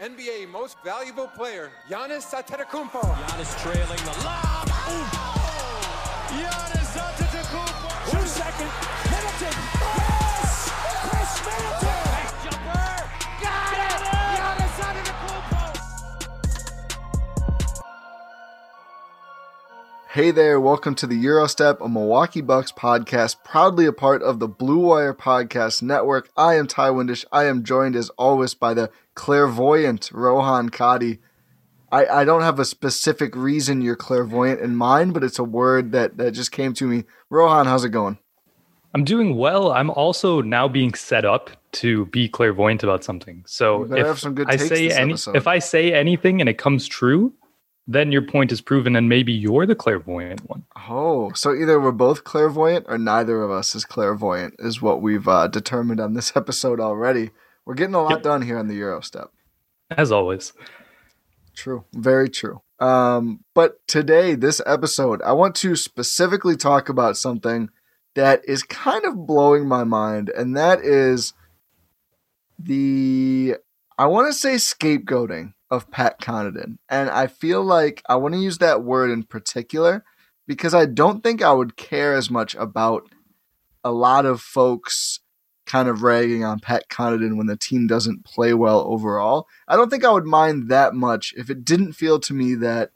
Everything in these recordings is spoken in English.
NBA Most Valuable Player, Giannis Antetokounmpo. Giannis trailing the lob. Giannis Hey there, welcome to the Gyro Step, a Milwaukee Bucks podcast, proudly a part of the Blue Wire Podcast Network. I am Ti Windisch. I am joined as always by the clairvoyant Rohan Kadi. I, I don't have a specific reason you're clairvoyant in mind, but it's a word that, that just came to me. Rohan, how's it going? I'm doing well. I'm also now being set up to be clairvoyant about something. So if have some good I say any, episode. if I say anything and it comes true, then your point is proven, and maybe you're the clairvoyant one. Oh, so either we're both clairvoyant or neither of us is clairvoyant, is what we've uh, determined on this episode already. We're getting a lot Yep. done here on the Gyro Step. As always, True. Very true. Um, but today, this episode, I want to specifically talk about something that is kind of blowing my mind, and that is the I want to say scapegoating of Pat Connaughton. And I feel like I want to use that word in particular because I don't think I would care as much about a lot of folks kind of ragging on Pat Connaughton when the team doesn't play well overall. I don't think I would mind that much if it didn't feel to me that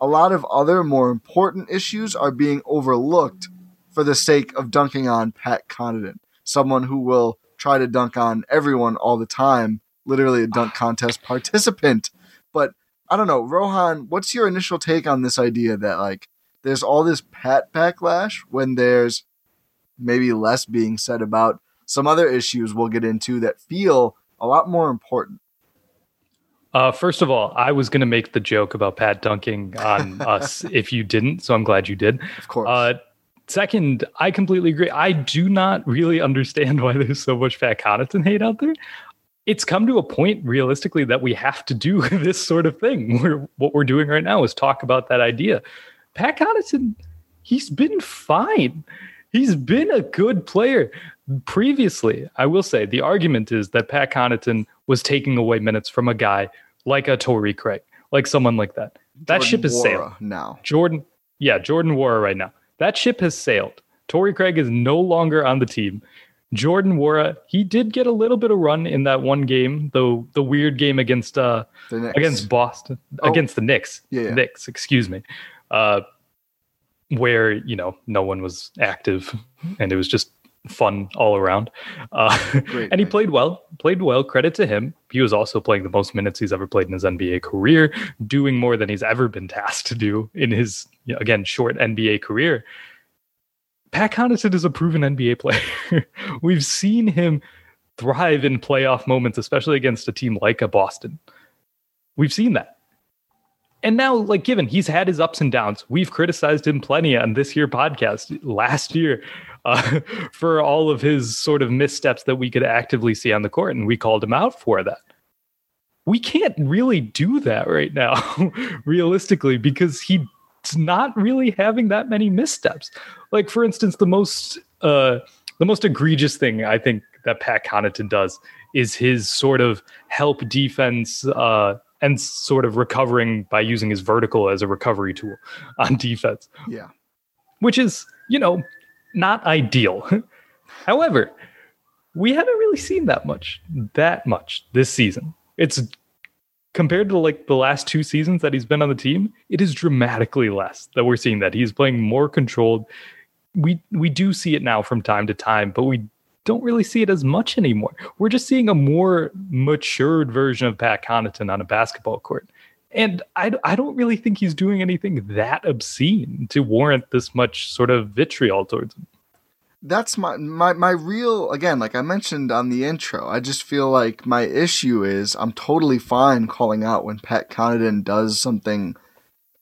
a lot of other more important issues are being overlooked for the sake of dunking on Pat Connaughton, someone who will try to dunk on everyone all the time, literally a dunk contest participant. But I don't know, Rohan, what's your initial take on this idea that like there's all this Pat backlash when there's maybe less being said about some other issues we'll get into that feel a lot more important. uh, first of all, I was going to make the joke about Pat dunking on us if you didn't, so I'm glad you did. Of course. Uh, second, I completely agree. I do not really understand why there's so much Pat Connaughton hate out there. It's come to a point, realistically, that we have to do this sort of thing. Where what we're doing right now is talk about that idea. Pat Connaughton, he's been fine. He's been a good player. Previously, I will say the argument is that Pat Connaughton was taking away minutes from a guy like a Torrey Craig, like someone like that. That Jordan ship has Nwora sailed. now. Jordan, yeah, Jordan Nwora right now. That ship has sailed. Torrey Craig is no longer on the team. Jordan Nwora, he did get a little bit of run in that one game, though the weird game against uh against Boston, Oh. against the Knicks. Yeah, yeah. Knicks, excuse me. Uh where, you know, no one was active and it was just fun all around. Uh, Great and he night. played well, played well. Credit to him. He was also playing the most minutes he's ever played in his NBA career, doing more than he's ever been tasked to do in his, again, short NBA career. Pat Connaughton is a proven NBA player. We've seen him thrive in playoff moments, especially against a team like a Boston. We've seen that. And now, like, given he's had his ups and downs, we've criticized him plenty on this year podcast last year uh, for all of his sort of missteps that we could actively see on the court, and we called him out for that. We can't really do that right now, realistically, because he's not really having that many missteps. Like, for instance, the most uh, the most egregious thing I think that Pat Connaughton does is his sort of help defense uh, and sort of recovering by using his vertical as a recovery tool on defense. Yeah. Which is, you know, not ideal. However, we haven't really seen that much, that much this season. It's compared to like the last two seasons that he's been on the team, it is dramatically less that we're seeing that he's playing more controlled. We we do see it now from time to time, but we don't really see it as much anymore. We're just seeing a more matured version of Pat Connaughton on a basketball court. And I, I don't really think he's doing anything that obscene to warrant this much sort of vitriol towards him. That's my, my my real again, like I mentioned on the intro, I just feel like my issue is I'm totally fine calling out when Pat Connaughton does something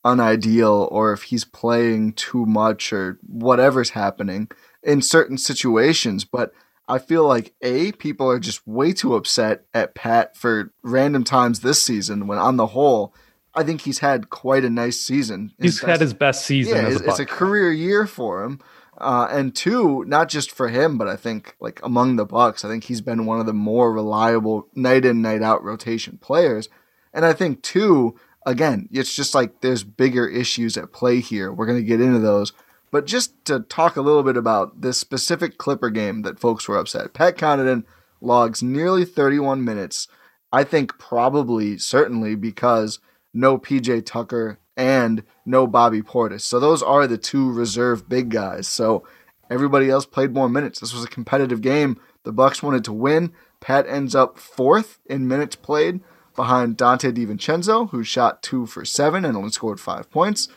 unideal or if he's playing too much or whatever's happening in certain situations, but I feel like A, people are just way too upset at Pat for random times this season when on the whole, I think he's had quite a nice season. His he's best, had his best season. Yeah, it's, a, it's a career year for him. Uh, and two, not just for him, but I think like among the Bucks, I think he's been one of the more reliable night in night out rotation players. And I think two, again, it's just like there's bigger issues at play here. We're gonna get into those. But just to talk a little bit about this specific Clipper game that folks were upset, Pat Connaughton logs nearly 31 minutes. I think probably, certainly, because no PJ Tucker and no Bobby Portis. So those are the two reserve big guys. So everybody else played more minutes. This was a competitive game. The Bucks wanted to win. Pat ends up fourth in minutes played behind Donte DiVincenzo, who shot two for seven and only scored five points.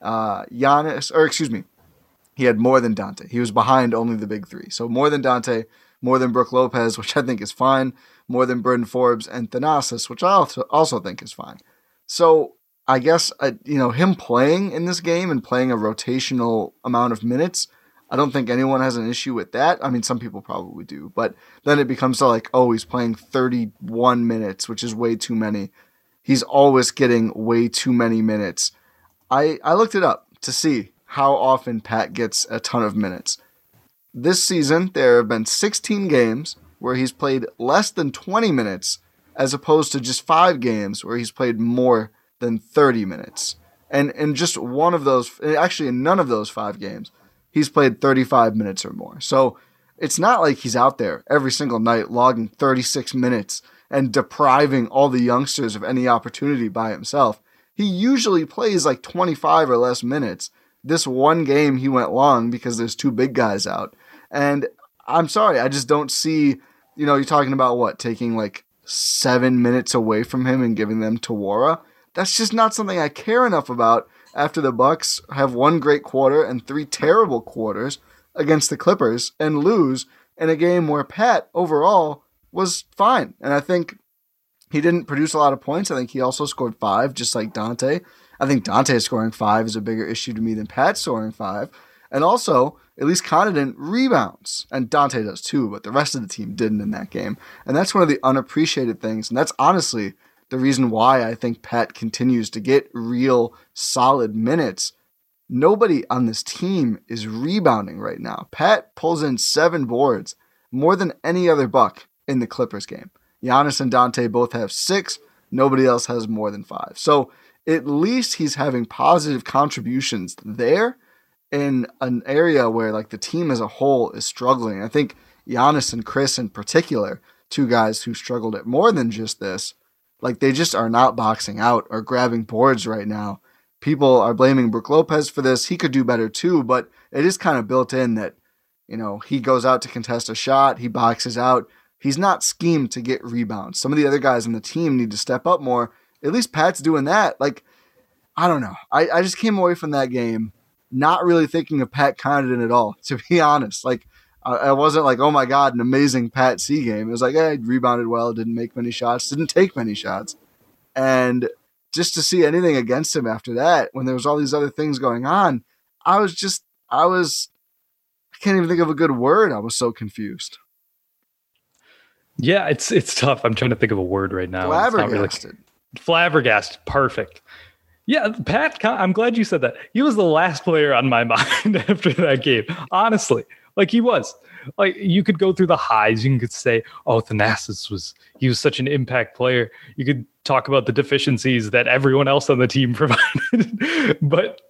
Uh, Giannis, or excuse me, he had more than Donte. He was behind only the big three. So more than Donte, more than Brook Lopez, which I think is fine, more than Bryn Forbes and Thanasis, which I also think is fine. So I guess, you know, him playing in this game and playing a rotational amount of minutes, I don't think anyone has an issue with that. I mean, some people probably do, but then it becomes to like, oh, he's playing 31 minutes, which is way too many. He's always getting way too many minutes. I, I looked it up to see how often Pat gets a ton of minutes. This season, there have been 16 games where he's played less than 20 minutes, as opposed to just five games where he's played more than 30 minutes. And in just one of those, actually, in none of those five games, he's played 35 minutes or more. So it's not like he's out there every single night logging 36 minutes and depriving all the youngsters of any opportunity by himself. He usually plays like 25 or less minutes this one game he went long because there's two big guys out. And I'm sorry, I just don't see, you know, you're talking about what, taking like seven minutes away from him and giving them to Nwora. That's just not something I care enough about after the Bucks have one great quarter and three terrible quarters against the Clippers and lose in a game where Pat overall was fine. And I think he didn't produce a lot of points. I think he also scored five, just like Donte. I think Donte scoring five is a bigger issue to me than Pat scoring five. And also, at least Connaughton rebounds, and Donte does too, but the rest of the team didn't in that game. And that's one of the unappreciated things. And that's honestly the reason why I think Pat continues to get real solid minutes. Nobody on this team is rebounding right now. Pat pulls in seven boards, more than any other buck in the Clippers game. Giannis and Donte both have six. Nobody else has more than five. So at least he's having positive contributions there in an area where like the team as a whole is struggling. I think Giannis and Khris in particular, two guys who struggled at more than just this, like they just are not boxing out or grabbing boards right now. People are blaming Brook Lopez for this. He could do better too, but it is kind of built in that, you know, he goes out to contest a shot, he boxes out. He's not schemed to get rebounds. Some of the other guys on the team need to step up more at least Pat's doing that. Like, I don't know. I, I just came away from that game not really thinking of Pat Connaughton at all, to be honest. Like, I, I wasn't like, oh my God, an amazing Pat C game. It was like, eh, hey, rebounded well, didn't make many shots, didn't take many shots. And just to see anything against him after that, when there was all these other things going on, I was just, I was, I can't even think of a good word. I was so confused. Yeah, it's it's tough. I'm trying to think of a word right now. Not really- Flabbergasted. flabbergasted. Perfect. Yeah, Pat. I'm glad you said that. He was the last player on my mind after that game. Honestly, like he was. Like you could go through the highs. You could say, "Oh, Thanasis was he was such an impact player." You could talk about the deficiencies that everyone else on the team provided, but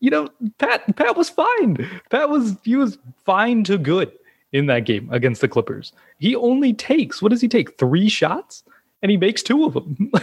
you know, Pat Pat was fine. Pat was he was fine to good in that game against the Clippers. He only takes what does he take? Three shots, and he makes two of them.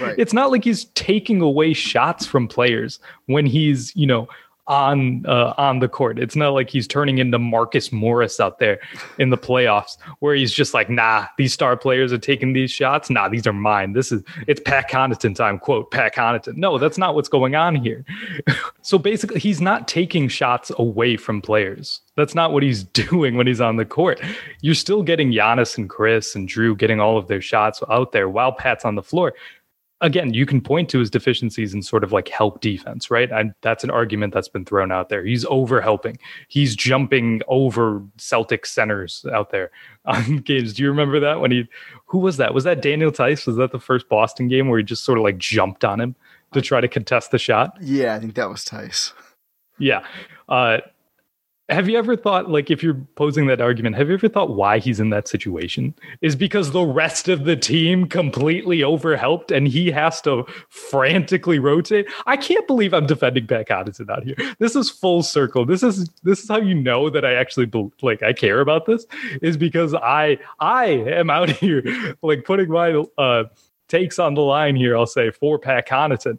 Right. It's not like he's taking away shots from players when he's you know on uh, on the court. It's not like he's turning into Marcus Morris out there in the playoffs where he's just like, nah, these star players are taking these shots. Nah, these are mine. This is it's Pat Connaughton time. Quote Pat Connaughton. No, that's not what's going on here. so basically, he's not taking shots away from players. That's not what he's doing when he's on the court. You're still getting Giannis and Khris and Jrue getting all of their shots out there while Pat's on the floor again, you can point to his deficiencies in sort of like help defense, right? And that's an argument that's been thrown out there. He's over helping. He's jumping over Celtic centers out there on games. Do you remember that when he? Who was that? Was that Daniel Theis? Was that the first Boston game where he just sort of like jumped on him to try to contest the shot? Yeah, I think that was Theis. Yeah. Uh, have you ever thought, like, if you're posing that argument, have you ever thought why he's in that situation? Is because the rest of the team completely overhelped and he has to frantically rotate? I can't believe I'm defending Pat Connaughton out here. This is full circle. This is this is how you know that I actually like I care about this is because I I am out here like putting my uh takes on the line here. I'll say for Pat Connaughton.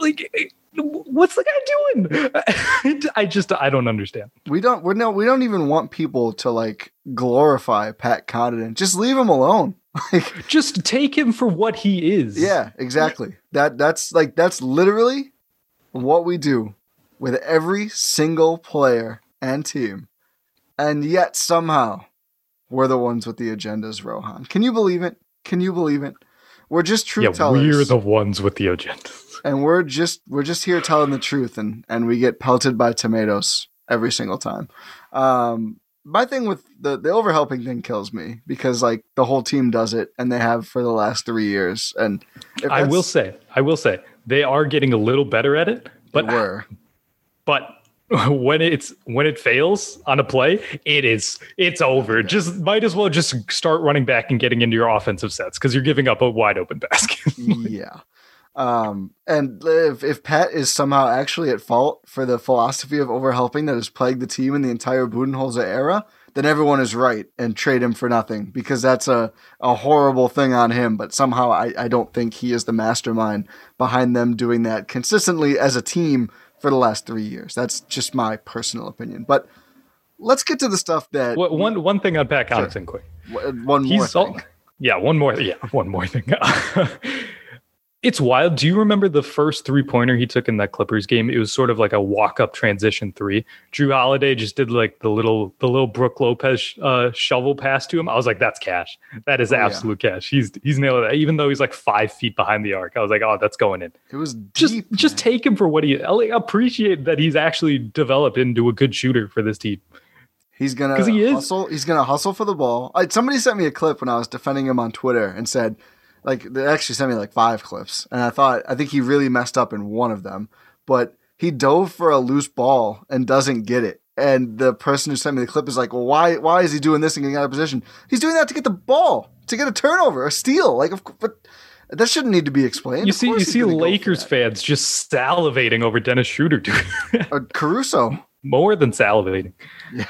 Like what's the guy doing? I just I don't understand. We don't. We're no. We don't even want people to like glorify Pat Connaughton. Just leave him alone. Like, Just take him for what he is. yeah, exactly. That that's like that's literally what we do with every single player and team, and yet somehow we're the ones with the agendas. Rohan, can you believe it? Can you believe it? We're just truth Yeah, tellers. we're the ones with the agenda. And we're just we're just here telling the truth and and we get pelted by tomatoes every single time. Um my thing with the the overhelping thing kills me because like the whole team does it and they have for the last three years. And I will say, I will say, they are getting a little better at it, but they were. but when it's when it fails on a play, it is it's over. Just might as well just start running back and getting into your offensive sets because you're giving up a wide open basket. yeah um and if if pat is somehow actually at fault for the philosophy of overhelping that has plagued the team in the entire budenholzer era then everyone is right and trade him for nothing because that's a, a horrible thing on him but somehow I, I don't think he is the mastermind behind them doing that consistently as a team for the last three years that's just my personal opinion but let's get to the stuff that one one thing on Pat Connaughton, quick. w- one more He's all, thing. yeah, one more. Yeah, one more thing. it's wild. Do you remember the first three pointer he took in that Clippers game? It was sort of like a walk up transition three. Jrue Holiday just did like the little the little Brook Lopez uh, shovel pass to him. I was like, that's cash. That is Oh, yeah. absolute cash. He's he's nailed it. Even though he's like five feet behind the arc, I was like, oh, that's going in. it was Just deep just take him for what he. I appreciate that he's actually developed into a good shooter for this team. He's gonna he is. He's gonna hustle for the ball. I, somebody sent me a clip when I was defending him on Twitter and said, like, they actually sent me like five clips, and I thought I think he really messed up in one of them, but he dove for a loose ball and doesn't get it. And the person who sent me the clip is like, well, why why is he doing this and getting out of position? He's doing that to get the ball, to get a turnover, a steal. Like, of, but that shouldn't need to be explained. You see, you see gonna go for Lakers fans just salivating over Dennis Schroeder doing Or Caruso. more than salivating. Yeah.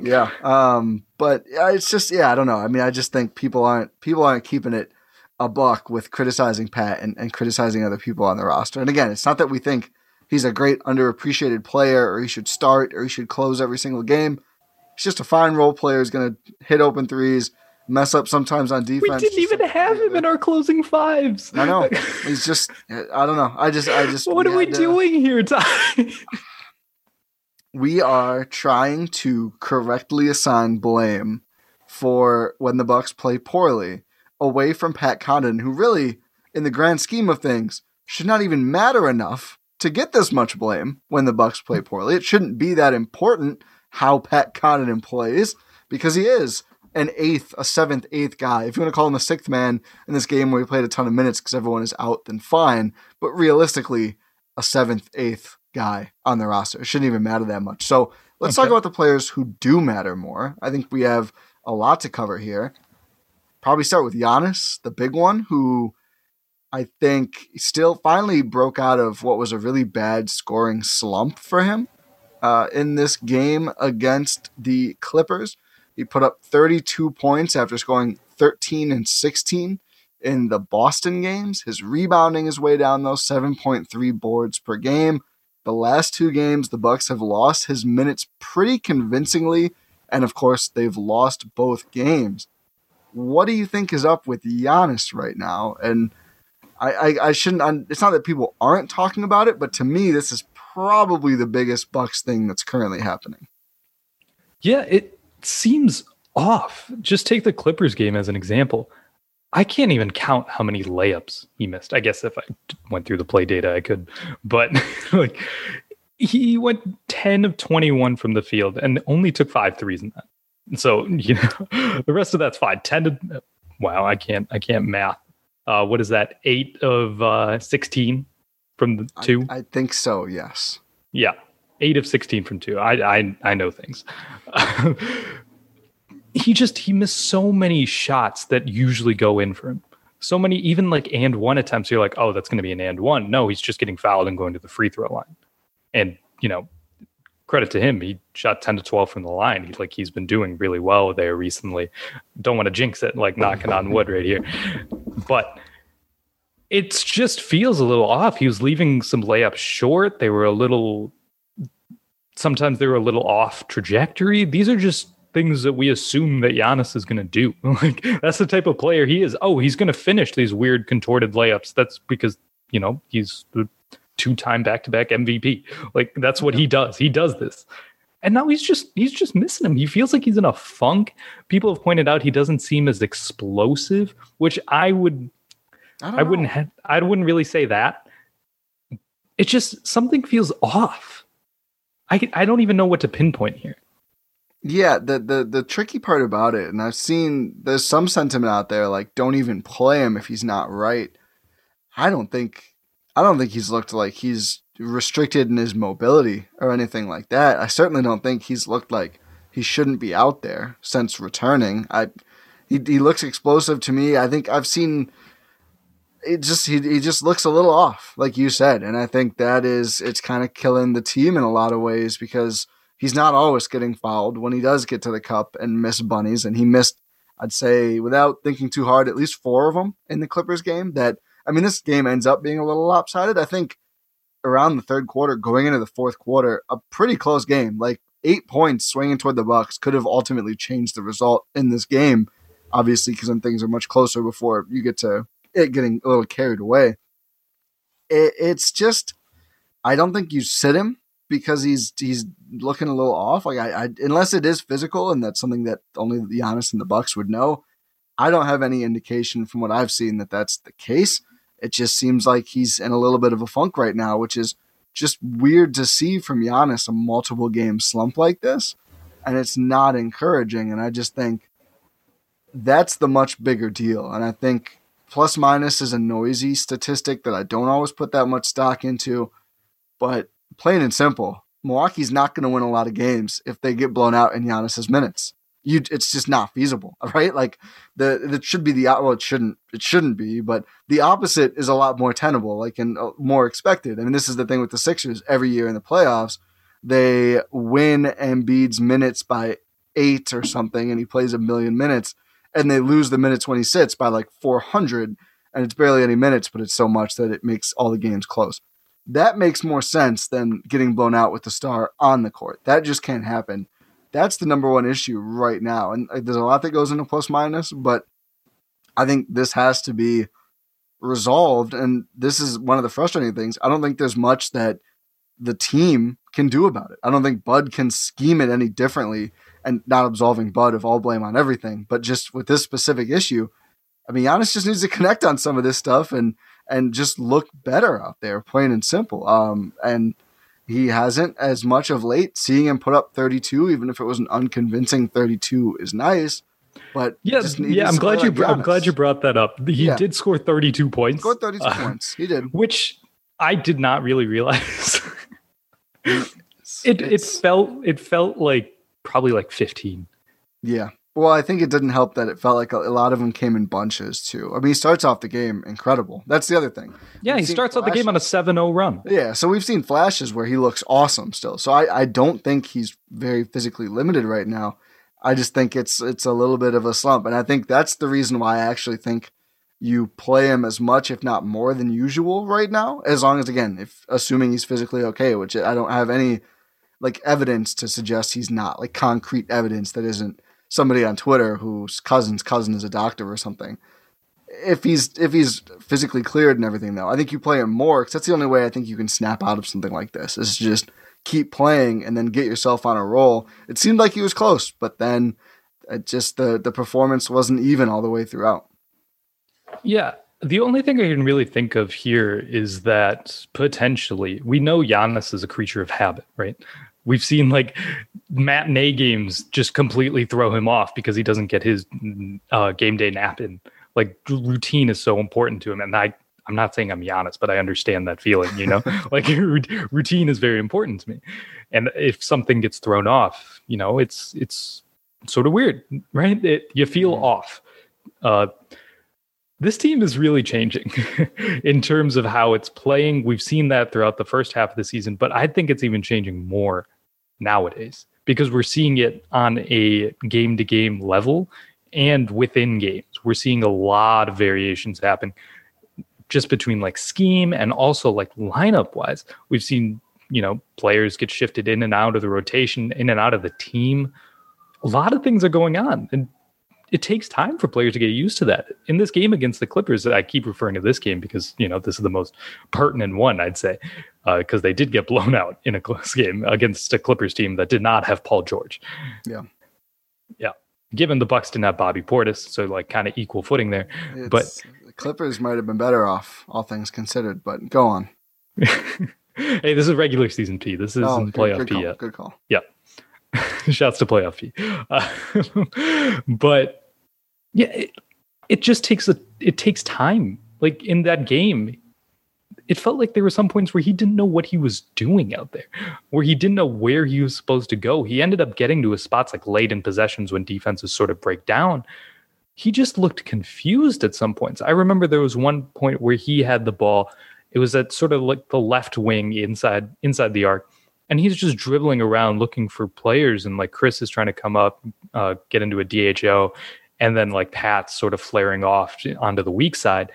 yeah. Um, but it's just yeah, I don't know. I mean, I just think people aren't people aren't keeping it a buck with criticizing Pat and, and criticizing other people on the roster. And again, it's not that we think he's a great underappreciated player or he should start or he should close every single game. He's just a fine role player. He's gonna hit open threes, mess up sometimes on defense. We didn't even have him in our closing fives. I know. He's just I don't know. I just I just what are we to- doing here, Ti? we are trying to correctly assign blame for when the Bucks play poorly away from Pat Connaughton, who really, in the grand scheme of things, should not even matter enough to get this much blame when the Bucks play poorly. It shouldn't be that important how Pat Connaughton plays because he is an eighth, a seventh, eighth guy. If you want to call him a sixth man in this game where he played a ton of minutes because everyone is out, then fine. But realistically, a seventh, eighth guy on the roster. It shouldn't even matter that much. So let's okay. talk about the players who do matter more. I think we have a lot to cover here. Probably start with Giannis, the big one, who I think still finally broke out of what was a really bad scoring slump for him uh, in this game against the Clippers. He put up 32 points after scoring 13 and 16 in the Boston games. His rebounding is way down though, 7.3 boards per game. The last two games, the Bucks have lost his minutes pretty convincingly, and of course, they've lost both games. What do you think is up with Giannis right now? And I, I, I shouldn't. It's not that people aren't talking about it, but to me, this is probably the biggest Bucks thing that's currently happening. Yeah, it seems off. Just take the Clippers game as an example. I can't even count how many layups he missed. I guess if I went through the play data, I could, but like he went 10 of 21 from the field and only took five threes in that. So, you know, the rest of that's fine. 10 to, wow, I can't, I can't math. Uh, what is that? Eight of uh, 16 from the two? I, I think so, yes. Yeah. Eight of 16 from two. I, I, I know things. he just he missed so many shots that usually go in for him. So many, even like and one attempts. You're like, oh, that's going to be an and one. No, he's just getting fouled and going to the free throw line. And you know, credit to him, he shot ten to twelve from the line. He like he's been doing really well there recently. Don't want to jinx it, like knocking on wood right here, but it just feels a little off. He was leaving some layups short. They were a little. Sometimes they were a little off trajectory. These are just things that we assume that Giannis is going to do. like that's the type of player he is. Oh, he's going to finish these weird contorted layups. That's because you know he's the two-time back-to-back MVP. Like that's what he does. He does this. And now he's just he's just missing him. He feels like he's in a funk. People have pointed out he doesn't seem as explosive, which I would I, I wouldn't have, I wouldn't really say that. It's just something feels off. I I don't even know what to pinpoint here. Yeah, the, the the tricky part about it, and I've seen there's some sentiment out there like don't even play him if he's not right. I don't think I don't think he's looked like he's restricted in his mobility or anything like that. I certainly don't think he's looked like he shouldn't be out there since returning. I he he looks explosive to me. I think I've seen it just he he just looks a little off, like you said, and I think that is it's kind of killing the team in a lot of ways because he's not always getting fouled when he does get to the cup and miss bunnies. And he missed, I'd say, without thinking too hard, at least four of them in the Clippers game. That I mean, this game ends up being a little lopsided. I think around the third quarter, going into the fourth quarter, a pretty close game. Like eight points swinging toward the Bucks could have ultimately changed the result in this game. Obviously, because then things are much closer before you get to it getting a little carried away. It, it's just, I don't think you sit him because he's he's looking a little off. Like I, I, unless it is physical and that's something that only the Giannis and the Bucks would know. I don't have any indication from what I've seen that that's the case. It just seems like he's in a little bit of a funk right now, which is just weird to see from Giannis a multiple game slump like this, and it's not encouraging. And I just think that's the much bigger deal. And I think plus minus is a noisy statistic that I don't always put that much stock into, but plain and simple, Milwaukee's not going to win a lot of games if they get blown out in Giannis's minutes. You, it's just not feasible, right? Like the it should be the well, it shouldn't it shouldn't be, but the opposite is a lot more tenable, like and uh, more expected. I mean, this is the thing with the Sixers every year in the playoffs, they win Embiid's minutes by eight or something, and he plays a million minutes, and they lose the minutes when he sits by like four hundred, and it's barely any minutes, but it's so much that it makes all the games close that makes more sense than getting blown out with the star on the court. That just can't happen. That's the number one issue right now. And uh, there's a lot that goes into plus minus, but I think this has to be resolved. And this is one of the frustrating things. I don't think there's much that the team can do about it. I don't think Bud can scheme it any differently and not absolving Bud of all blame on everything. But just with this specific issue, I mean, Giannis just needs to connect on some of this stuff and and just look better out there, plain and simple. Um, and he hasn't as much of late. Seeing him put up 32, even if it was an unconvincing 32, is nice. But yeah, yeah, I'm glad you. Like I'm glad you brought that up. He Yeah. did score 32 points, scored 32 uh, points. He did. which I did not really realize. it it felt it felt like probably like 15. Yeah. Well, I think it didn't help that it felt like a, a lot of them came in bunches too. I mean, he starts off the game incredible. That's the other thing. Yeah, We've he starts out the game on a 7-0 run. Yeah, so we've seen flashes where he looks awesome still. So I, I don't think he's very physically limited right now. I just think it's it's a little bit of a slump, and I think that's the reason why I actually think you play him as much, if not more, than usual right now. As long as again, if assuming he's physically okay, which I don't have any like evidence to suggest he's not, like concrete evidence that isn't somebody on Twitter whose cousin's cousin is a doctor or something if he's if he's physically cleared and everything though i think you play him more because that's the only way i think you can snap out of something like this is just keep playing and then get yourself on a roll it seemed like he was close but then it just the the performance wasn't even all the way throughout Yeah. The only thing I can really think of here is that potentially we know Giannis is a creature of habit, right? We've seen like matinee games just completely throw him off because he doesn't get his uh, game day nap in. Like routine is so important to him, and I I'm not saying I'm Giannis, but I understand that feeling. You know, like routine is very important to me, and if something gets thrown off, you know, it's it's sort of weird, right? It, you feel off. Uh, this team is really changing in terms of how it's playing. We've seen that throughout the first half of the season, but I think it's even changing more nowadays because we're seeing it on a game to game level and within games. We're seeing a lot of variations happen just between like scheme and also like lineup wise. We've seen, you know, players get shifted in and out of the rotation, in and out of the team. A lot of things are going on. And it takes time for players to get used to that. In this game against the Clippers, I keep referring to this game because you know this is the most pertinent one, I'd say, because they did get blown out in a close game against a Clippers team that did not have Paul George. Yeah. yeah. Given the Bucks didn't have Bobby Portis, so like kind of equal footing there. It's, but the clippers might have been better off all things considered but go on hey, this is regular season P. This isn't Oh, good- playoff good P call, yet. good call Yeah. Shouts to playoff P. Uh, but yeah, it, it just takes a it takes time. Like in that game, it felt like there were some points where he didn't know what he was doing out there, where he didn't know where he was supposed to go. He ended up getting to his spots like late in possessions when defenses sort of break down. He just looked confused at some points. I remember there was one point where he had the ball. It was at sort of like the left wing inside inside the arc, and he's just dribbling around looking for players. And like Khris is trying to come up, uh, get into a DHO, and then like Pat's sort of flaring off onto the weak side.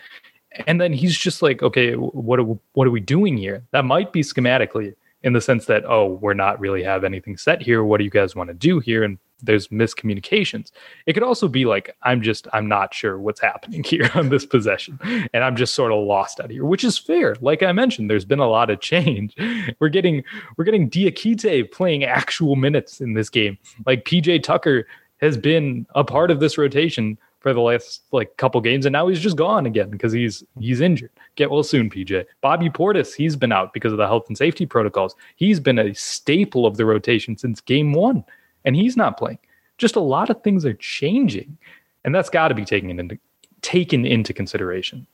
And then he's just like, okay, what are what are we doing here? That might be schematically in the sense that oh, we're not really have anything set here. What do you guys want to do here? And there's miscommunications. It could also be like I'm just I'm not sure what's happening here on this possession, and I'm just sort of lost out here, which is fair. Like I mentioned, there's been a lot of change. We're getting we're getting Diakite playing actual minutes in this game. Like PJ Tucker has been a part of this rotation for the last like couple games, and now he's just gone again because he's he's injured. Get well soon, PJ. Bobby Portis, he's been out because of the health and safety protocols. He's been a staple of the rotation since game one, and he's not playing. Just a lot of things are changing, and that's got to be taken into taken into consideration.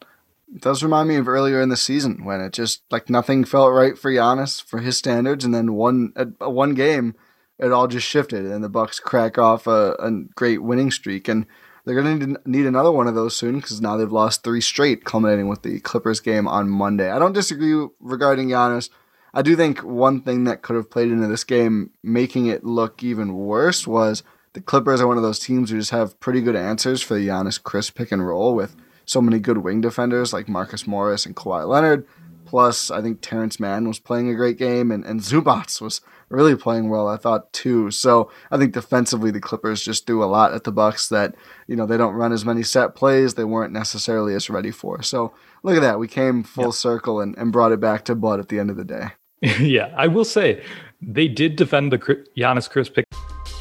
It does remind me of earlier in the season when it just like nothing felt right for Giannis for his standards, and then one uh, one game, it all just shifted, and the Bucks crack off a, a great winning streak, and they're going to need another one of those soon because now they've lost three straight, culminating with the Clippers game on Monday. I don't disagree regarding Giannis. I do think one thing that could have played into this game, making it look even worse, was the Clippers are one of those teams who just have pretty good answers for the Giannis Khris pick and roll with so many good wing defenders like Marcus Morris and Kawhi Leonard. Plus, I think Terance Mann was playing a great game, and, and Zubac was really playing well, I thought, too. So I think defensively, the Clippers just do a lot at the Bucks that, you know, they don't run as many set plays they weren't necessarily as ready for. So look at that. We came full circle and, and brought it back to Bud at the end of the day. yeah, I will say they did defend the Giannis Khris pick.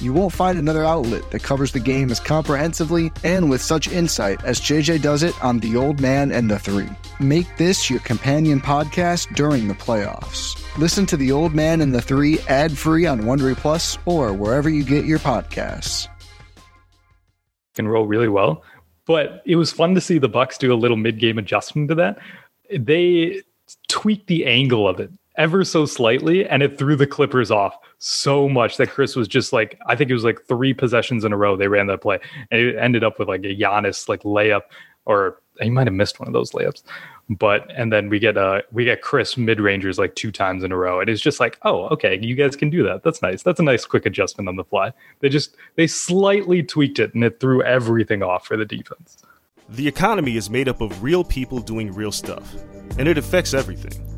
You won't find another outlet that covers the game as comprehensively and with such insight as JJ does it on The Old Man and the Three. Make this your companion podcast during the playoffs. Listen to The Old Man and the Three ad free on Wondery Plus or wherever you get your podcasts. Can roll really well, but it was fun to see the Bucks do a little mid-game adjustment to that. They tweaked the angle of it ever so slightly, and it threw the Clippers off so much that Khris was just like, I think it was like three possessions in a row they ran that play, and it ended up with like a Giannis like layup, or he might have missed one of those layups. But and then we get uh we get Khris mid rangers like two times in a row, and it's just like, oh, okay, you guys can do that. That's nice. That's a nice quick adjustment on the fly. They just they slightly tweaked it, and it threw everything off for the defense. The economy is made up of real people doing real stuff, and it affects everything.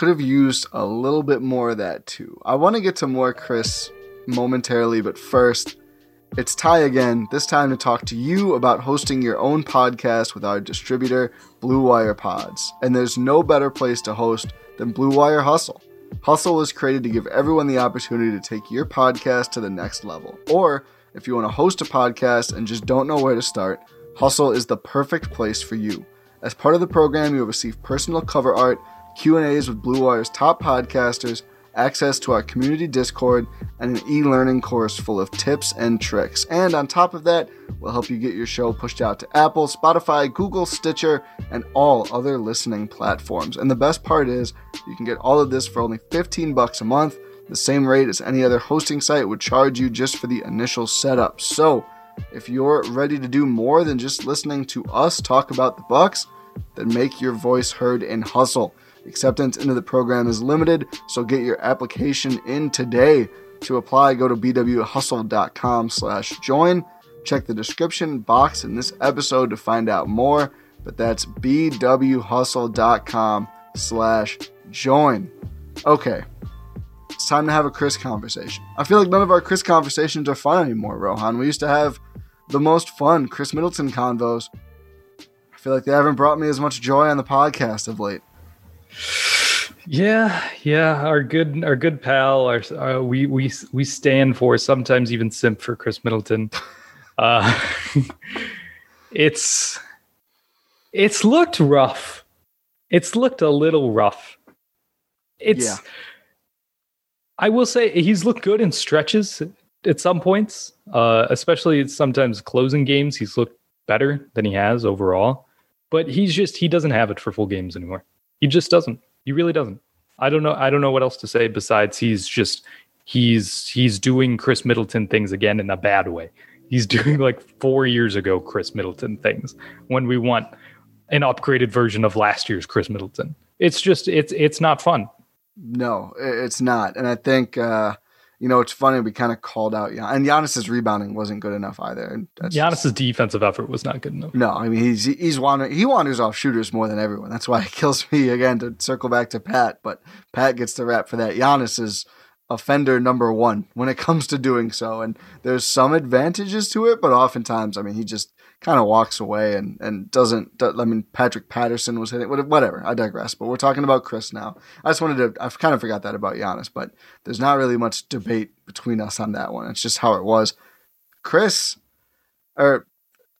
Could have used a little bit more of that too. I want to get to more Khris momentarily, but first, it's Ti again, this time to talk to you about hosting your own podcast with our distributor, Blue Wire Pods. And there's no better place to host than Blue Wire Hustle. Hustle was created to give everyone the opportunity to take your podcast to the next level. Or if you want to host a podcast and just don't know where to start, Hustle is the perfect place for you. As part of the program, you'll receive personal cover art, Q&As with Blue Wire's top podcasters, access to our community Discord, and an e learning course full of tips and tricks. And on top of that, we'll help you get your show pushed out to Apple, Spotify, Google, Stitcher, and all other listening platforms. And the best part is, you can get all of this for only 15 bucks a month, the same rate as any other hosting site would charge you just for the initial setup. So, if you're ready to do more than just listening to us talk about the Bucks, then make your voice heard in hustle. Acceptance into the program is limited, so get your application in today. To apply, go to bwhustle.com slash join. Check the description box in this episode to find out more, but that's bwhustle.com slash join. Okay, it's time to have a Khris conversation. I feel like none of our Khris conversations are fun anymore, Rohan. We used to have the most fun Khris Middleton convos. I feel like they haven't brought me as much joy on the podcast of late. Yeah, yeah, our good, our good pal, our, our we we we stand for sometimes even simp for Khris Middleton. Uh, it's it's looked rough. It's looked a little rough. It's. Yeah. I will say he's looked good in stretches at some points, uh, especially sometimes closing games. He's looked better than he has overall, but he's just he doesn't have it for full games anymore. He just doesn't. He really doesn't. I don't know. I don't know what else to say besides he's just he's he's doing Khris Middleton things again in a bad way. He's doing like four years ago Khris Middleton things when we want an upgraded version of last year's Khris Middleton. It's just it's it's not fun. No, it's not. And I think, uh, you know, it's funny. We kind of called out, Gian- and Giannis's rebounding wasn't good enough either. That's Giannis's defensive effort was not good enough. No, I mean he's he's wander, he wanders off shooters more than everyone. That's why it kills me again to circle back to Pat. But Pat gets the rap for that. Giannis is offender number one when it comes to doing so, and there's some advantages to it, but oftentimes, I mean, he just kind of walks away and and doesn't. I mean, Patrick Patterson was hitting whatever. I digress. But we're talking about Khris now. I just wanted to. I kind of forgot that about Giannis, but there's not really much debate between us on that one. It's just how it was. Khris or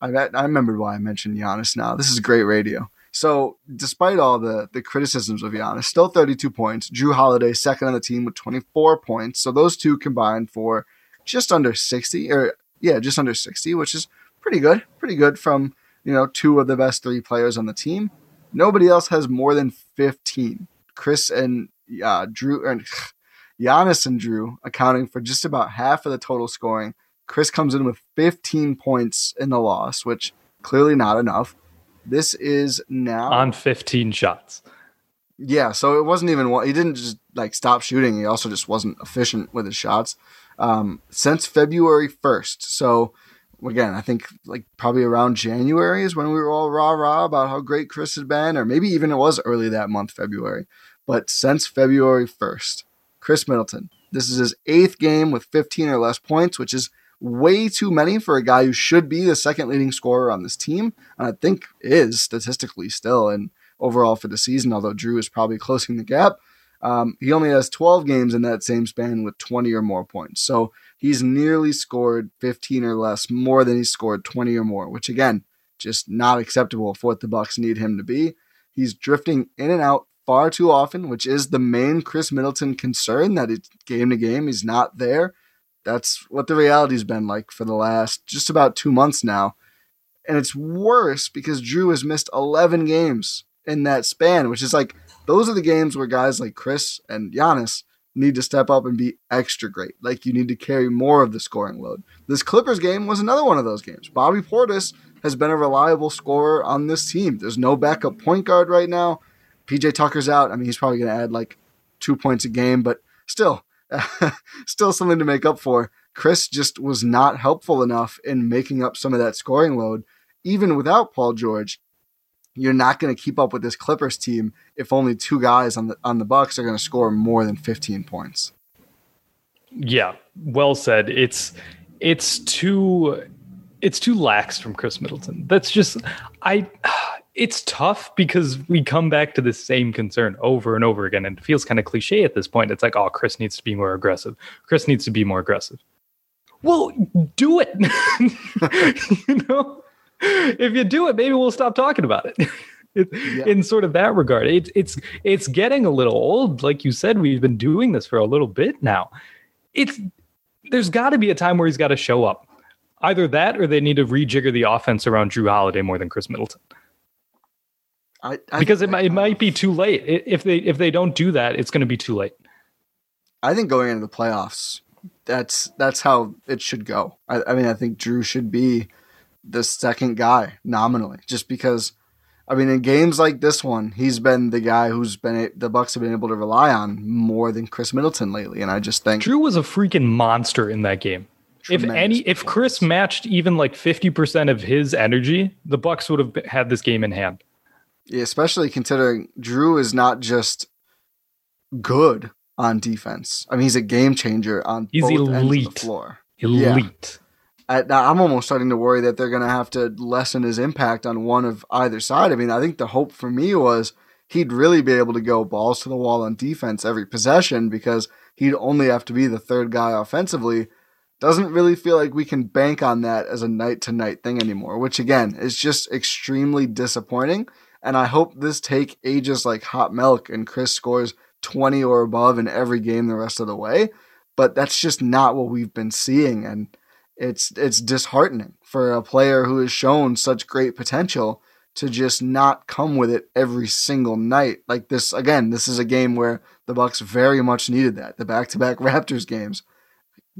I I remembered why I mentioned Giannis now. This is great radio. So, despite all the the criticisms of Giannis, still 32 points. Jrue Holiday second on the team with 24 points. So those two combined for just under 60, or yeah, just under 60, which is pretty good. Pretty good from you know two of the best three players on the team. Nobody else has more than 15. Khris and uh, Jrue and Giannis and Jrue accounting for just about half of the total scoring. Khris comes in with 15 points in the loss, which clearly not enough. This is now on 15 shots. Yeah, so it wasn't even he didn't just like stop shooting. He also just wasn't efficient with his shots um, since February 1st. So again, I think like probably around January is when we were all rah rah about how great Khris had been, or maybe even it was early that month, February. But since February 1st, Khris Middleton, this is his eighth game with 15 or less points, which is way too many for a guy who should be the second leading scorer on this team. And I think is statistically still and overall for the season, although Jrue is probably closing the gap. Um, he only has 12 games in that same span with 20 or more points. So he's nearly scored 15 or less more than he scored 20 or more, which again, just not acceptable for what the Bucks need him to be. He's drifting in and out far too often, which is the main Khris Middleton concern that it's game to game he's not there. That's what the reality's been like for the last just about two months now. And it's worse because Jrue has missed 11 games in that span, which is like, those are the games where guys like Khris and Giannis need to step up and be extra great. Like, you need to carry more of the scoring load. This Clippers game was another one of those games. Bobby Portis has been a reliable scorer on this team. There's no backup point guard right now. PJ Tucker's out. I mean, he's probably going to add like two points a game, but still, still something to make up for. Khris just was not helpful enough in making up some of that scoring load. Even without Paul George, you're not going to keep up with this Clippers team if only two guys on the on the Bucks are going to score more than 15 points. Yeah, well said. It's it's too it's too lax from Khris Middleton. That's just I it's tough because we come back to the same concern over and over again and it feels kind of cliche at this point. It's like, oh, Khris needs to be more aggressive. Khris needs to be more aggressive. Well, do it. you know, if you do it, maybe we'll stop talking about it. yeah. In sort of that regard, it's it's it's getting a little old. Like you said, we've been doing this for a little bit now. It's there's got to be a time where he's got to show up. Either that, or they need to rejigger the offense around Jrue Holiday more than Khris Middleton. I, I because it might, it might be too late if they if they don't do that, it's going to be too late. I think going into the playoffs, that's that's how it should go. I, I mean, I think Jrue should be the second guy nominally, just because. I mean, in games like this one, he's been the guy who's been the Bucks have been able to rely on more than Khris Middleton lately, and I just think Jrue was a freaking monster in that game. If any, if Khris matched even like fifty percent of his energy, the Bucks would have had this game in hand. Yeah, especially considering Jrue is not just good on defense. I mean, he's a game changer on he's both elite. ends of the floor. Elite. Yeah. I, I'm almost starting to worry that they're going to have to lessen his impact on one of either side. I mean, I think the hope for me was he'd really be able to go balls to the wall on defense every possession because he'd only have to be the third guy offensively. Doesn't really feel like we can bank on that as a night to night thing anymore, which again is just extremely disappointing and I hope this take ages like hot milk and Khris scores 20 or above in every game the rest of the way. But that's just not what we've been seeing. And it's it's disheartening for a player who has shown such great potential to just not come with it every single night. Like this again, this is a game where the Bucks very much needed that. The back-to-back Raptors games.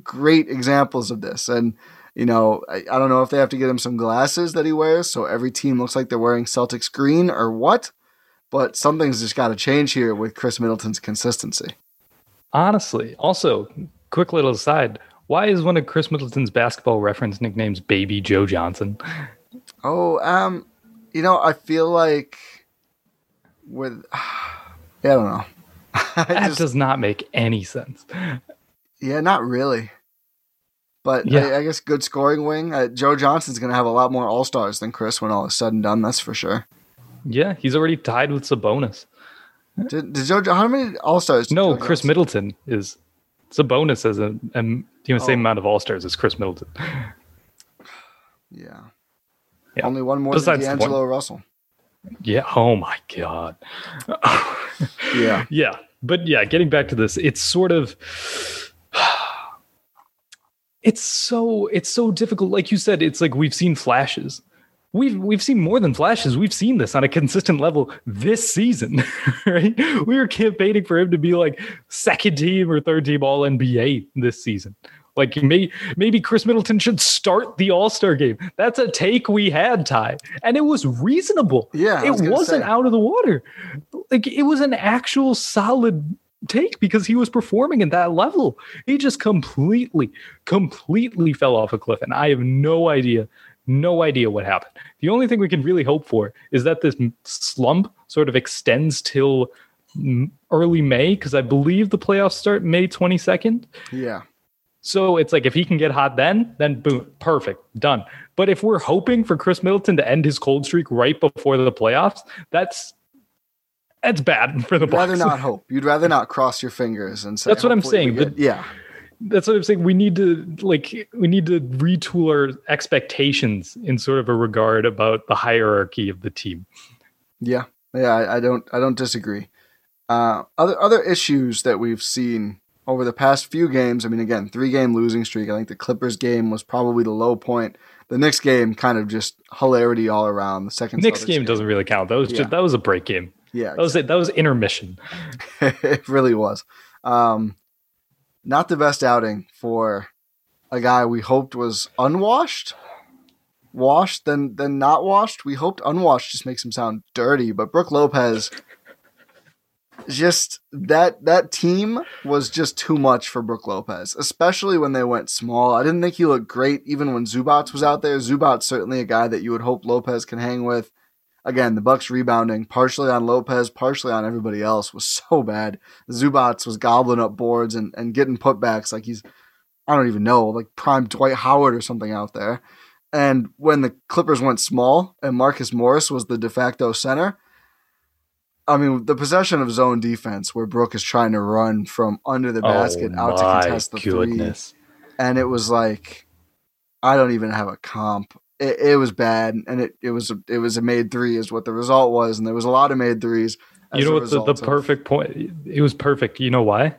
Great examples of this. And you know, I, I, don't know if they have to get him some glasses that he wears so every team looks like they're wearing Celtics green or what, but something's just got to change here with Khris Middleton's consistency. Honestly, also, quick little aside why is one of Khris Middleton's basketball reference nicknames Baby Joe Johnson? Oh, um, you know, I feel like with, yeah, I don't know. that just, does not make any sense. Yeah, not really. But yeah. I, I, guess good scoring wing. Uh, Joe Johnson's going to have a lot more All Stars than Khris when all is said and done. That's for sure. Yeah, he's already tied with Sabonis. Did, did Joe? How many All Stars? No, Khris? Middleton is Sabonis as a, a you know, same oh. amount of All Stars as Khris Middleton. Yeah. Yeah. Only one more Besides the than. D'Angelo Russell. Yeah. Oh my god. Yeah. yeah. But yeah, getting back to this, it's sort of it's so it's so difficult. Like you said, it's like we've seen flashes. We've we've seen more than flashes. We've seen this on a consistent level this season, right? We were campaigning for him to be like second team or third team all NBA this season. Like maybe maybe Khris Middleton should start the All Star game. That's a take we had, Ti, and it was reasonable. Yeah, I it was wasn't say. out of the water. Like it was an actual solid take because he was performing at that level. He just completely, completely fell off a cliff, and I have no idea, no idea what happened. The only thing we can really hope for is that this slump sort of extends till early May because I believe the playoffs start May twenty second. Yeah. So it's like if he can get hot then, then boom, perfect, done. But if we're hoping for Khris Middleton to end his cold streak right before the playoffs, that's that's bad for the You'd rather not hope. You'd rather not cross your fingers and say. That's what I'm saying. The- yeah. That's what I'm saying. We need to like we need to retool our expectations in sort of a regard about the hierarchy of the team. Yeah, yeah, I, I don't, I don't disagree. Uh, other other issues that we've seen over the past few games. I mean, again, three game losing streak. I think the Clippers game was probably the low point. The Knicks game, kind of just hilarity all around. The second Knicks Celtics game doesn't really count. That was Yeah. just that was a break game. Yeah, That was it. That was intermission. it really was. Um, not the best outing for a guy we hoped was unwashed, washed, then then not washed. We hoped unwashed just makes him sound dirty, but Brook Lopez, just that that team was just too much for Brook Lopez, especially when they went small. I didn't think he looked great even when Zubac was out there. Zubac certainly a guy that you would hope Lopez can hang with again, the Bucks rebounding partially on Lopez, partially on everybody else was so bad. Zubac was gobbling up boards and, and getting putbacks like he's I don't even know, like prime Dwight Howard or something out there. And when the Clippers went small and Marcus Morris was the de facto center, I mean, the possession of zone defense where Brook is trying to run from under the basket out to Oh contest the goodness. three, and it was like, I don't even have a comp. It, it was bad, and it, it was a, it was a made three is what the result was, and there was a lot of made threes. as You know what the, the perfect point? It was perfect. You know why?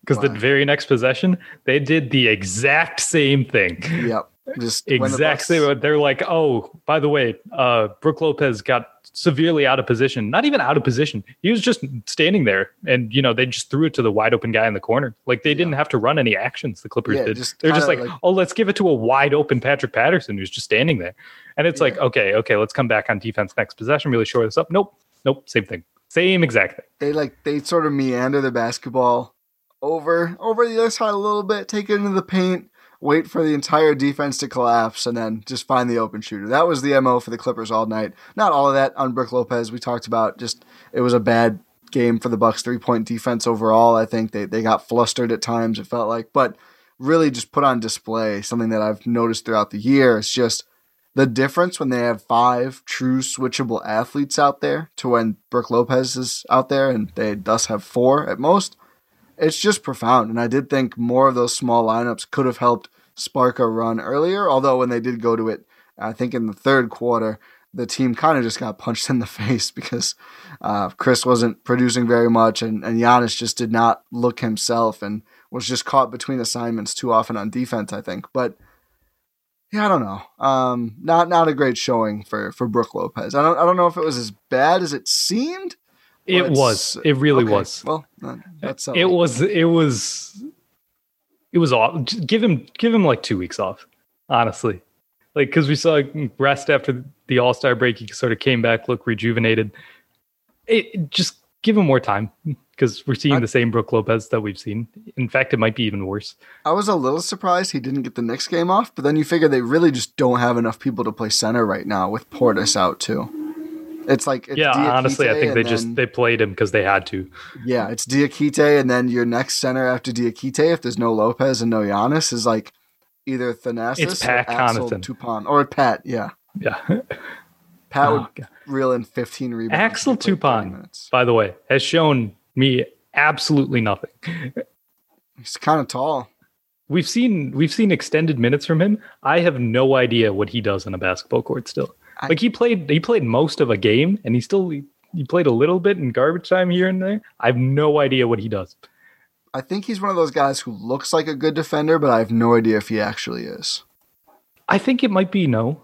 Because the very next possession, they did the exact same thing. Yep, just when the Exact They're like, oh, by the way, uh, Brook Lopez got severely out of position. Not even out of position. He was just standing there, and you know they just threw it to the wide open guy in the corner. Like they didn't have to run any actions. The Clippers Yeah, did. just They're just like, like- oh, let's give it to a wide open Patrick Patterson who's just standing there. And it's like, okay, okay, let's come back on defense next possession. Really shore this up. Nope, nope, same thing, same exact thing. they like they sort of meander the basketball over over the other side a little bit, take it into the paint, wait for the entire defense to collapse, and then just find the open shooter. That was the mo for the Clippers all night. Not all of that on Brook Lopez. We talked about just it was a bad game for the Bucks three point defense overall. I think they they got flustered at times. It felt like, but really just put on display something that I've noticed throughout the year. It's just the difference when they have five true switchable athletes out there to when Brook Lopez is out there and they thus have four at most. It's just profound. And I did think more of those small lineups could have helped spark a run earlier. Although when they did go to it, I think in the third quarter, the team kind of just got punched in the face because uh, Khris wasn't producing very much and, and Giannis just did not look himself and was just caught between assignments too often on defense, I think. But yeah, I don't know. Um, not not a great showing for for Brook Lopez. I don't I don't know if it was as bad as it seemed. It was. It really okay, was. Well, that's It was. It was. It was off. Give him. Give him like two weeks off. Honestly, like because we saw rest after the All Star break, he sort of came back, look rejuvenated. It it- just give him more time because we're seeing I- the same Brook Lopez that we've seen. In fact, it might be even worse. I was a little surprised he didn't get the next game off, but then you figure they really just don't have enough people to play center right now with Portis out too. It's like it's yeah, honestly, I think they and just they played him because they had to. yeah, it's Diakite and then your next center after Diakite, if there's no Lopez and no Giannis, is like either Thanasis It's Pat or Axel Connaughton. Toupane or Pat. Yeah, Yeah. Pat Oh, would reel in 15 rebounds. Axel if he played 30 Toupane, by the way, has shown me absolutely nothing. He's kind of tall. we've seen we've seen extended minutes from him. I have no idea what he does on a basketball court still. I- like he played he played most of a game and he still he played a little bit in garbage time here and there. I have no idea what he does. I think he's one of those guys who looks like a good defender, but I have no idea if he actually is. I think it might be no.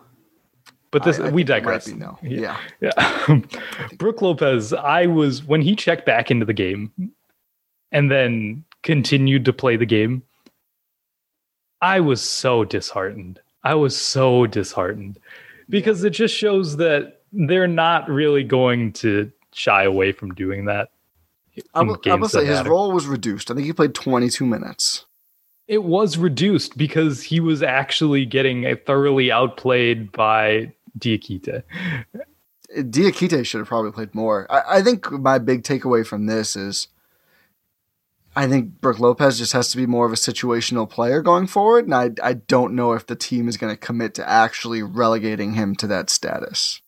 But this I- I we digress. be no. Yeah. Yeah. Yeah. Brook Lopez, I was when he checked back into the game and then continued to play the game, I was so disheartened. I was so disheartened because it just shows that they're not really going to shy away from doing that. I will, I will say his matter. role was reduced. I think he played 22 minutes. It was reduced because he was actually getting thoroughly outplayed by Diakite. Diakite should have probably played more. I, I think my big takeaway from this is I think Brook Lopez just has to be more of a situational player going forward, and I, I don't know if the team is going to commit to actually relegating him to that status.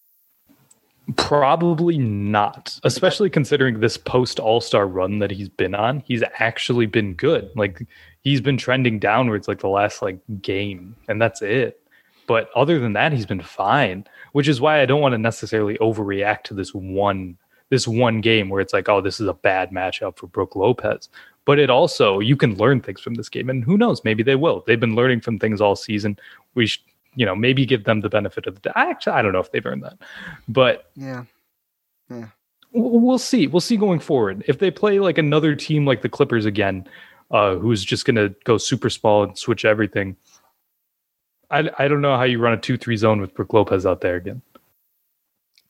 Probably not, especially considering this post All Star run that he's been on. He's actually been good. Like he's been trending downwards like the last like game, and that's it. But other than that, he's been fine. Which is why I don't want to necessarily overreact to this one this one game where it's like, oh, this is a bad matchup for Brook Lopez. But it also you can learn things from this game, and who knows, maybe they will. They've been learning from things all season. We should, you know, maybe give them the benefit of the. I actually, I don't know if they've earned that, but Yeah. yeah we'll see. We'll see going forward. If they play like another team like the Clippers again, uh, who's just going to go super small and switch everything, I, I don't know how you run a 2 3 zone with Brook Lopez out there again.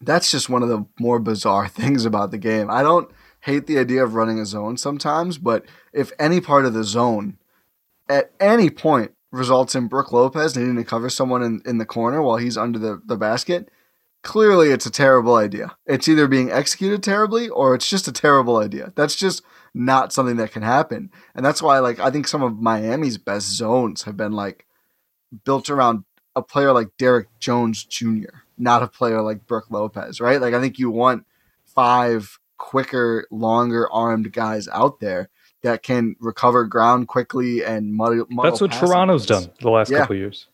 That's just one of the more bizarre things about the game. I don't hate the idea of running a zone sometimes, but if any part of the zone at any point results in Brook Lopez needing to cover someone in, in the corner while he's under the, the basket, clearly it's a terrible idea. It's either being executed terribly or it's just a terrible idea. That's just not something that can happen. And that's why like I think some of Miami's best zones have been like built around a player like Derrick Jones Jr., not a player like Brook Lopez, right? Like I think you want five quicker, longer armed guys out there that can recover ground quickly and muddle. muddle That's what Toronto's done the last Yeah. couple of years.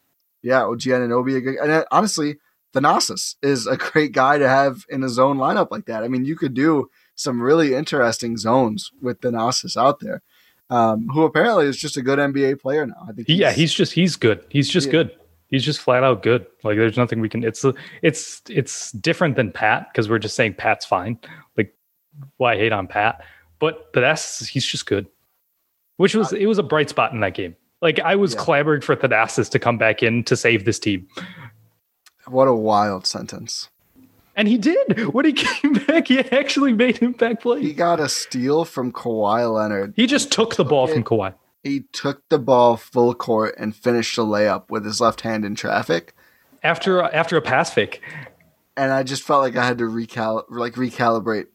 Yeah, OG Anunoby, and honestly, Thanasis is a great guy to have in a zone lineup like that. I mean, you could do some really interesting zones with Thanasis out there, um, who apparently is just a good NBA player now. I think. He- yeah, he's just he's good. He's just Yeah. good. He's just flat out good. Like there's nothing we can. It's it's it's different than Pat because we're just saying Pat's fine. Like why I hate on Pat? But that's he's just good. Which was it was a bright spot in that game. Like I was Yeah. clamoring for Thanasis to come back in to save this team, what a wild sentence. and he did. When he came back, he actually made impact He play. He got a steal from Kawhi Leonard. He just took the ball from. Kawhi. He took the ball full court and finished a layup with his left hand in traffic. after after a pass fake. and I just felt like I had to recal like recalibrate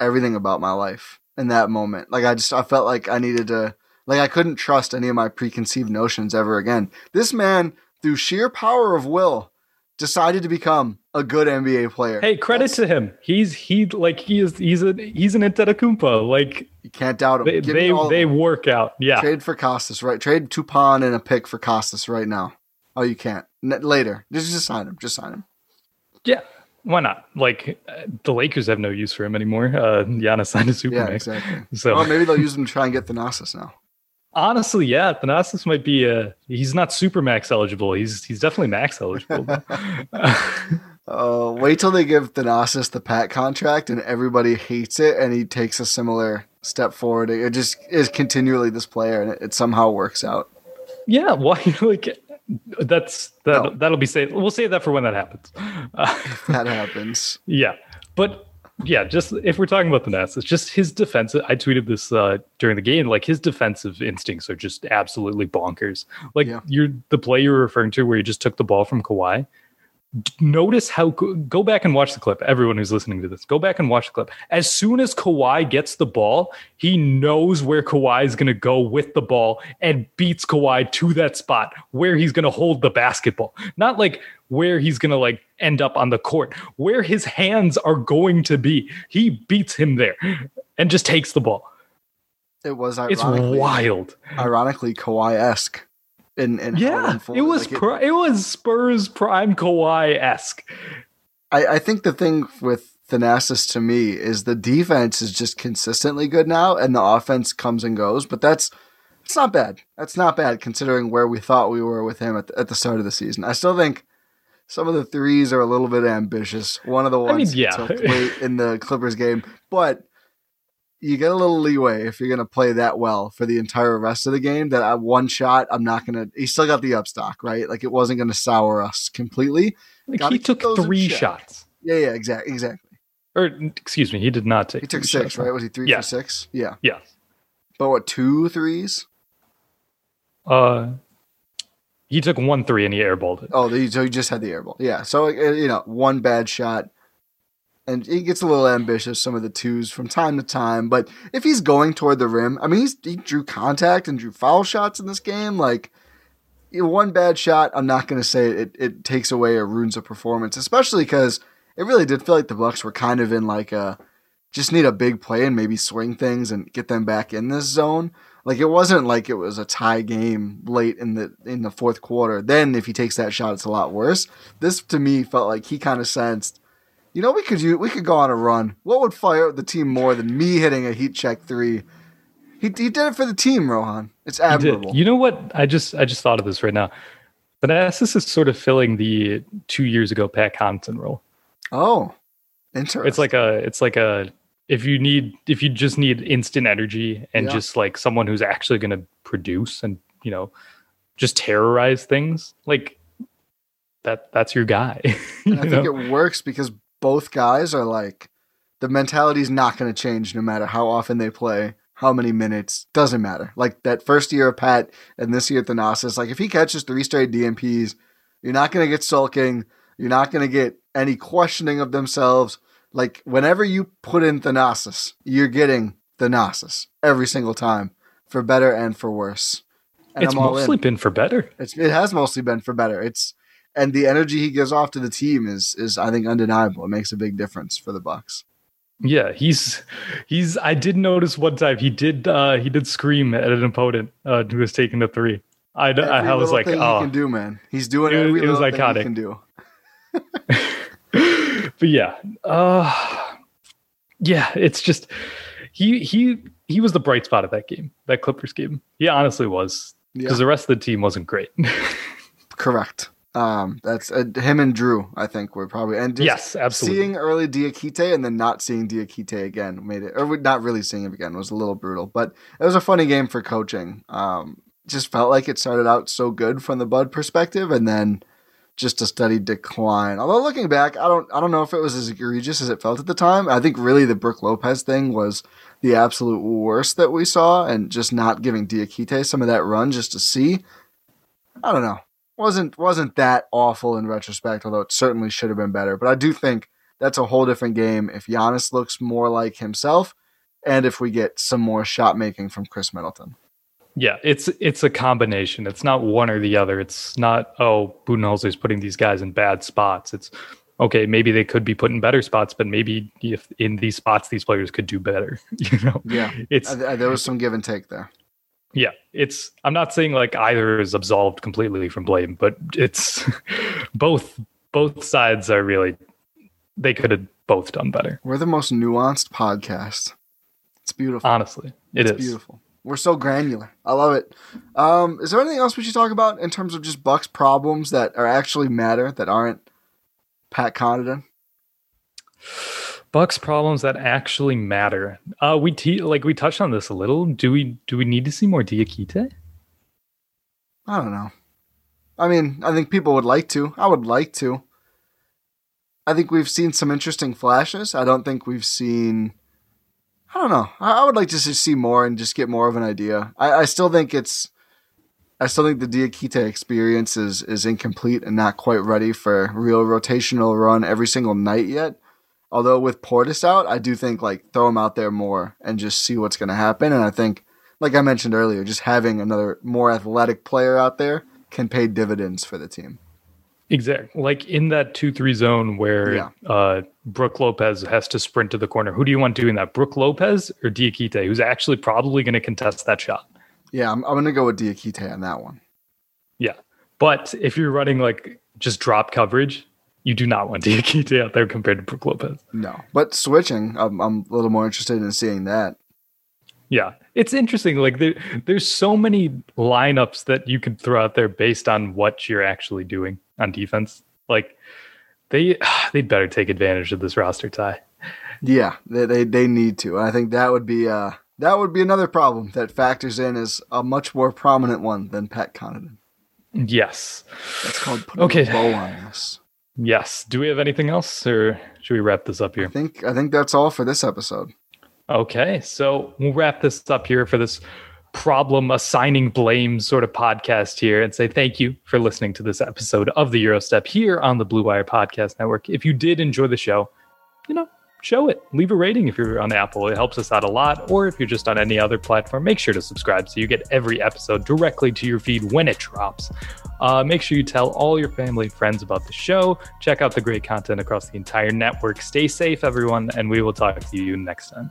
everything about my life in that moment. Like I just I felt like I needed to like I couldn't trust any of my preconceived notions ever again. This man, through sheer power of will, decided to become a good NBA player. Hey, credit That's- to him. He's he like he is he's a he's an Antetokounmpo. Like you can't doubt him. they Give they, they work out. Yeah. trade for Kostas, right? Trade Toupane and a pick for Kostas right now. Oh, you can't. N- later. Just just sign him. Just sign him. Yeah, why not? Like uh, the Lakers have no use for him anymore. Uh, Giannis signed a super Yeah, max. exactly. So Well, maybe they'll use him to try and get Thanasis now. honestly, yeah, Thanasis might be. Uh, he's not super max eligible. He's he's definitely max eligible. Uh, wait till they give Thanasis the Pat contract and everybody hates it, and he takes a similar step forward. It just is continually this player, and it, it somehow works out. yeah, why? Like that's that. No. That'll be safe. We'll save that for when that happens. Uh, That happens. Yeah, but yeah, just if we're talking about the Nets, it's just his defensive. I tweeted this uh, during the game. Like his defensive instincts are just absolutely bonkers. Like Yeah. you're the play you were referring to, where he just took the ball from Kawhi. Notice how go- back and watch the clip. Everyone who's listening to this, go back and watch the clip. As soon as Kawhi gets the ball, he knows where Kawhi is going to go with the ball and beats Kawhi to that spot where he's going to hold the basketball. Not like where he's going to like end up on the court, where his hands are going to be. He beats him there and just takes the ball. It was It's wild. ironically Kawhi In, in Yeah, it was Like, it- it was Spurs prime Kawhi esque. I, I think the thing with Thanasis to me is the defense is just consistently good now, and the offense comes and goes. But that's it's not bad. That's not bad considering where we thought we were with him at the, at the start of the season. I still think some of the threes are a little bit ambitious. One of the I mean, ones yeah. in the Clippers game, but you get a little leeway if you're going to play that well for the entire rest of the game. That one shot, I'm not going to. He still got the upstock, right? Like it wasn't going to sour us completely. Like he took three shots. Yeah, yeah, exactly, exactly. Or excuse me, he did not take. He took six, shots. right? Was he three Yeah. for six? Yeah. Yeah. But what, two threes? Uh, he took one three and he airballed it. Oh, so he just had the airball. Yeah. So, you know, one bad shot. And he gets a little ambitious, some of the twos from time to time. But if he's going toward the rim, I mean, he drew contact and drew foul shots in this game. Like, one bad shot, I'm not going to say it, it takes away or ruins a performance, especially because it really did feel like the Bucks were kind of in like a just need a big play and maybe swing things and get them back in this zone. Like it wasn't like it was a tie game late in the in the fourth quarter. Then if he takes that shot, it's a lot worse. This to me felt like he kind of sensed, you know, we could use, we could go on a run. What would fire up the team more than me hitting a heat check three? He, he did it for the team, Rohan. It's admirable. You know what? I just I just thought of this right now. Thanasis is sort of filling the two years ago Pat Connaughton role. oh, interesting. It's like a it's like a if you need if you just need instant energy and Yeah. just like someone who's actually going to produce and you know just terrorize things like that that's your guy. you I know? think it works because both guys are like the mentality's not going to change no matter how often they play, how many minutes, doesn't matter. Like that first year of Pat and this year at the Thanasis, like if he catches three straight DNPs, you're not going to get sulking. You're not going to get any questioning of themselves. Like whenever you put in Thanasis, you're getting Thanasis every single time for better and for worse. And it's I'm all in. mostly been for better. It's it has mostly been for better. It's and the energy he gives off to the team is is I think undeniable. It makes a big difference for the Bucks. Yeah, he's he's. I did notice one time he did uh he did scream at an opponent uh, who was taking the three. I, Every I, was like, oh, he can do, man. He's doing It every it was iconic. he can do. but yeah, uh, yeah, it's just he he he was the bright spot of that game, that Clippers game. He honestly was because Yeah. the rest of the team wasn't great. Correct. Um, that's uh, him and Jrue. I think were probably and just yes, absolutely. Seeing early Diakite and then not seeing Diakite again made it, or not really seeing him again was a little brutal. But it was a funny game for coaching. Um, just felt like it started out so good from the Bud perspective, and then just a steady decline. Although looking back, I don't, I don't know if it was as egregious as it felt at the time. I think really the Brook Lopez thing was the absolute worst that we saw, and just not giving Diakite some of that run just to see. I don't know wasn't wasn't that awful in retrospect, although it certainly should have been better. But I do think that's a whole different game if Giannis looks more like himself, and if we get some more shot making from Khris Middleton. Yeah, it's it's a combination. It's not one or the other. It's not oh Budenholzer is putting these guys in bad spots. It's okay, maybe they could be put in better spots, but maybe if in these spots these players could do better. You know, Yeah, it's there was some give and take there. Yeah, it's. I'm not saying like either is absolved completely from blame, but it's both both sides are really they could have both done better. We're the most nuanced podcast. It's beautiful. Honestly, it it's is. beautiful. We're so granular. I love it. Um, is there anything else we should talk about in terms of just Bucks problems that are actually matter that aren't Pat Connaughton? Bucks problems that actually matter. Uh, we te- like we touched on this a little. Do we do we need to see more Diakite? I don't know. I mean, I think people would like to. I would like to. I think we've seen some interesting flashes. I don't think we've seen. I don't know. I, I would like to see more and just get more of an idea. I, I still think it's. I still think the Diakite experience is is incomplete and not quite ready for real rotational run every single night yet. Although with Portis out, I do think like throw him out there more and just see what's going to happen. And I think, like I mentioned earlier, just having another more athletic player out there can pay dividends for the team. Exactly. Like in that 2 3 zone where Yeah. uh, Brook Lopez has to sprint to the corner. Who do you want doing that? Brook Lopez or Diakite, who's actually probably going to contest that shot? Yeah, I'm, I'm going to go with Diakite on that one. Yeah. But if you're running like just drop coverage, you do not want Diakite out there compared to Brook Lopez. No, but switching, I'm, I'm a little more interested in seeing that. Yeah. It's interesting. Like there, there's so many lineups that you could throw out there based on what you're actually doing on defense. Like they they'd better take advantage of this roster tie. Yeah, they, they they need to. I think that would be uh that would be another problem that factors in as a much more prominent one than Pat Connaughton. Yes. That's called putting Okay. a bow on this. Yes. Do we have anything else or should we wrap this up here? I think I think that's all for this episode. Okay. So we'll wrap this up here for this problem assigning blame sort of podcast here and say thank you for listening to this episode of the Gyro Step here on the Blue Wire Podcast Network. If you did enjoy the show, you know, show it. Leave a rating if you're on Apple. It helps us out a lot. Or if you're just on any other platform, make sure to subscribe so you get every episode directly to your feed when it drops. Uh, make sure you tell all your family and friends about the show. Check out the great content across the entire network. Stay safe, everyone, and we will talk to you next time.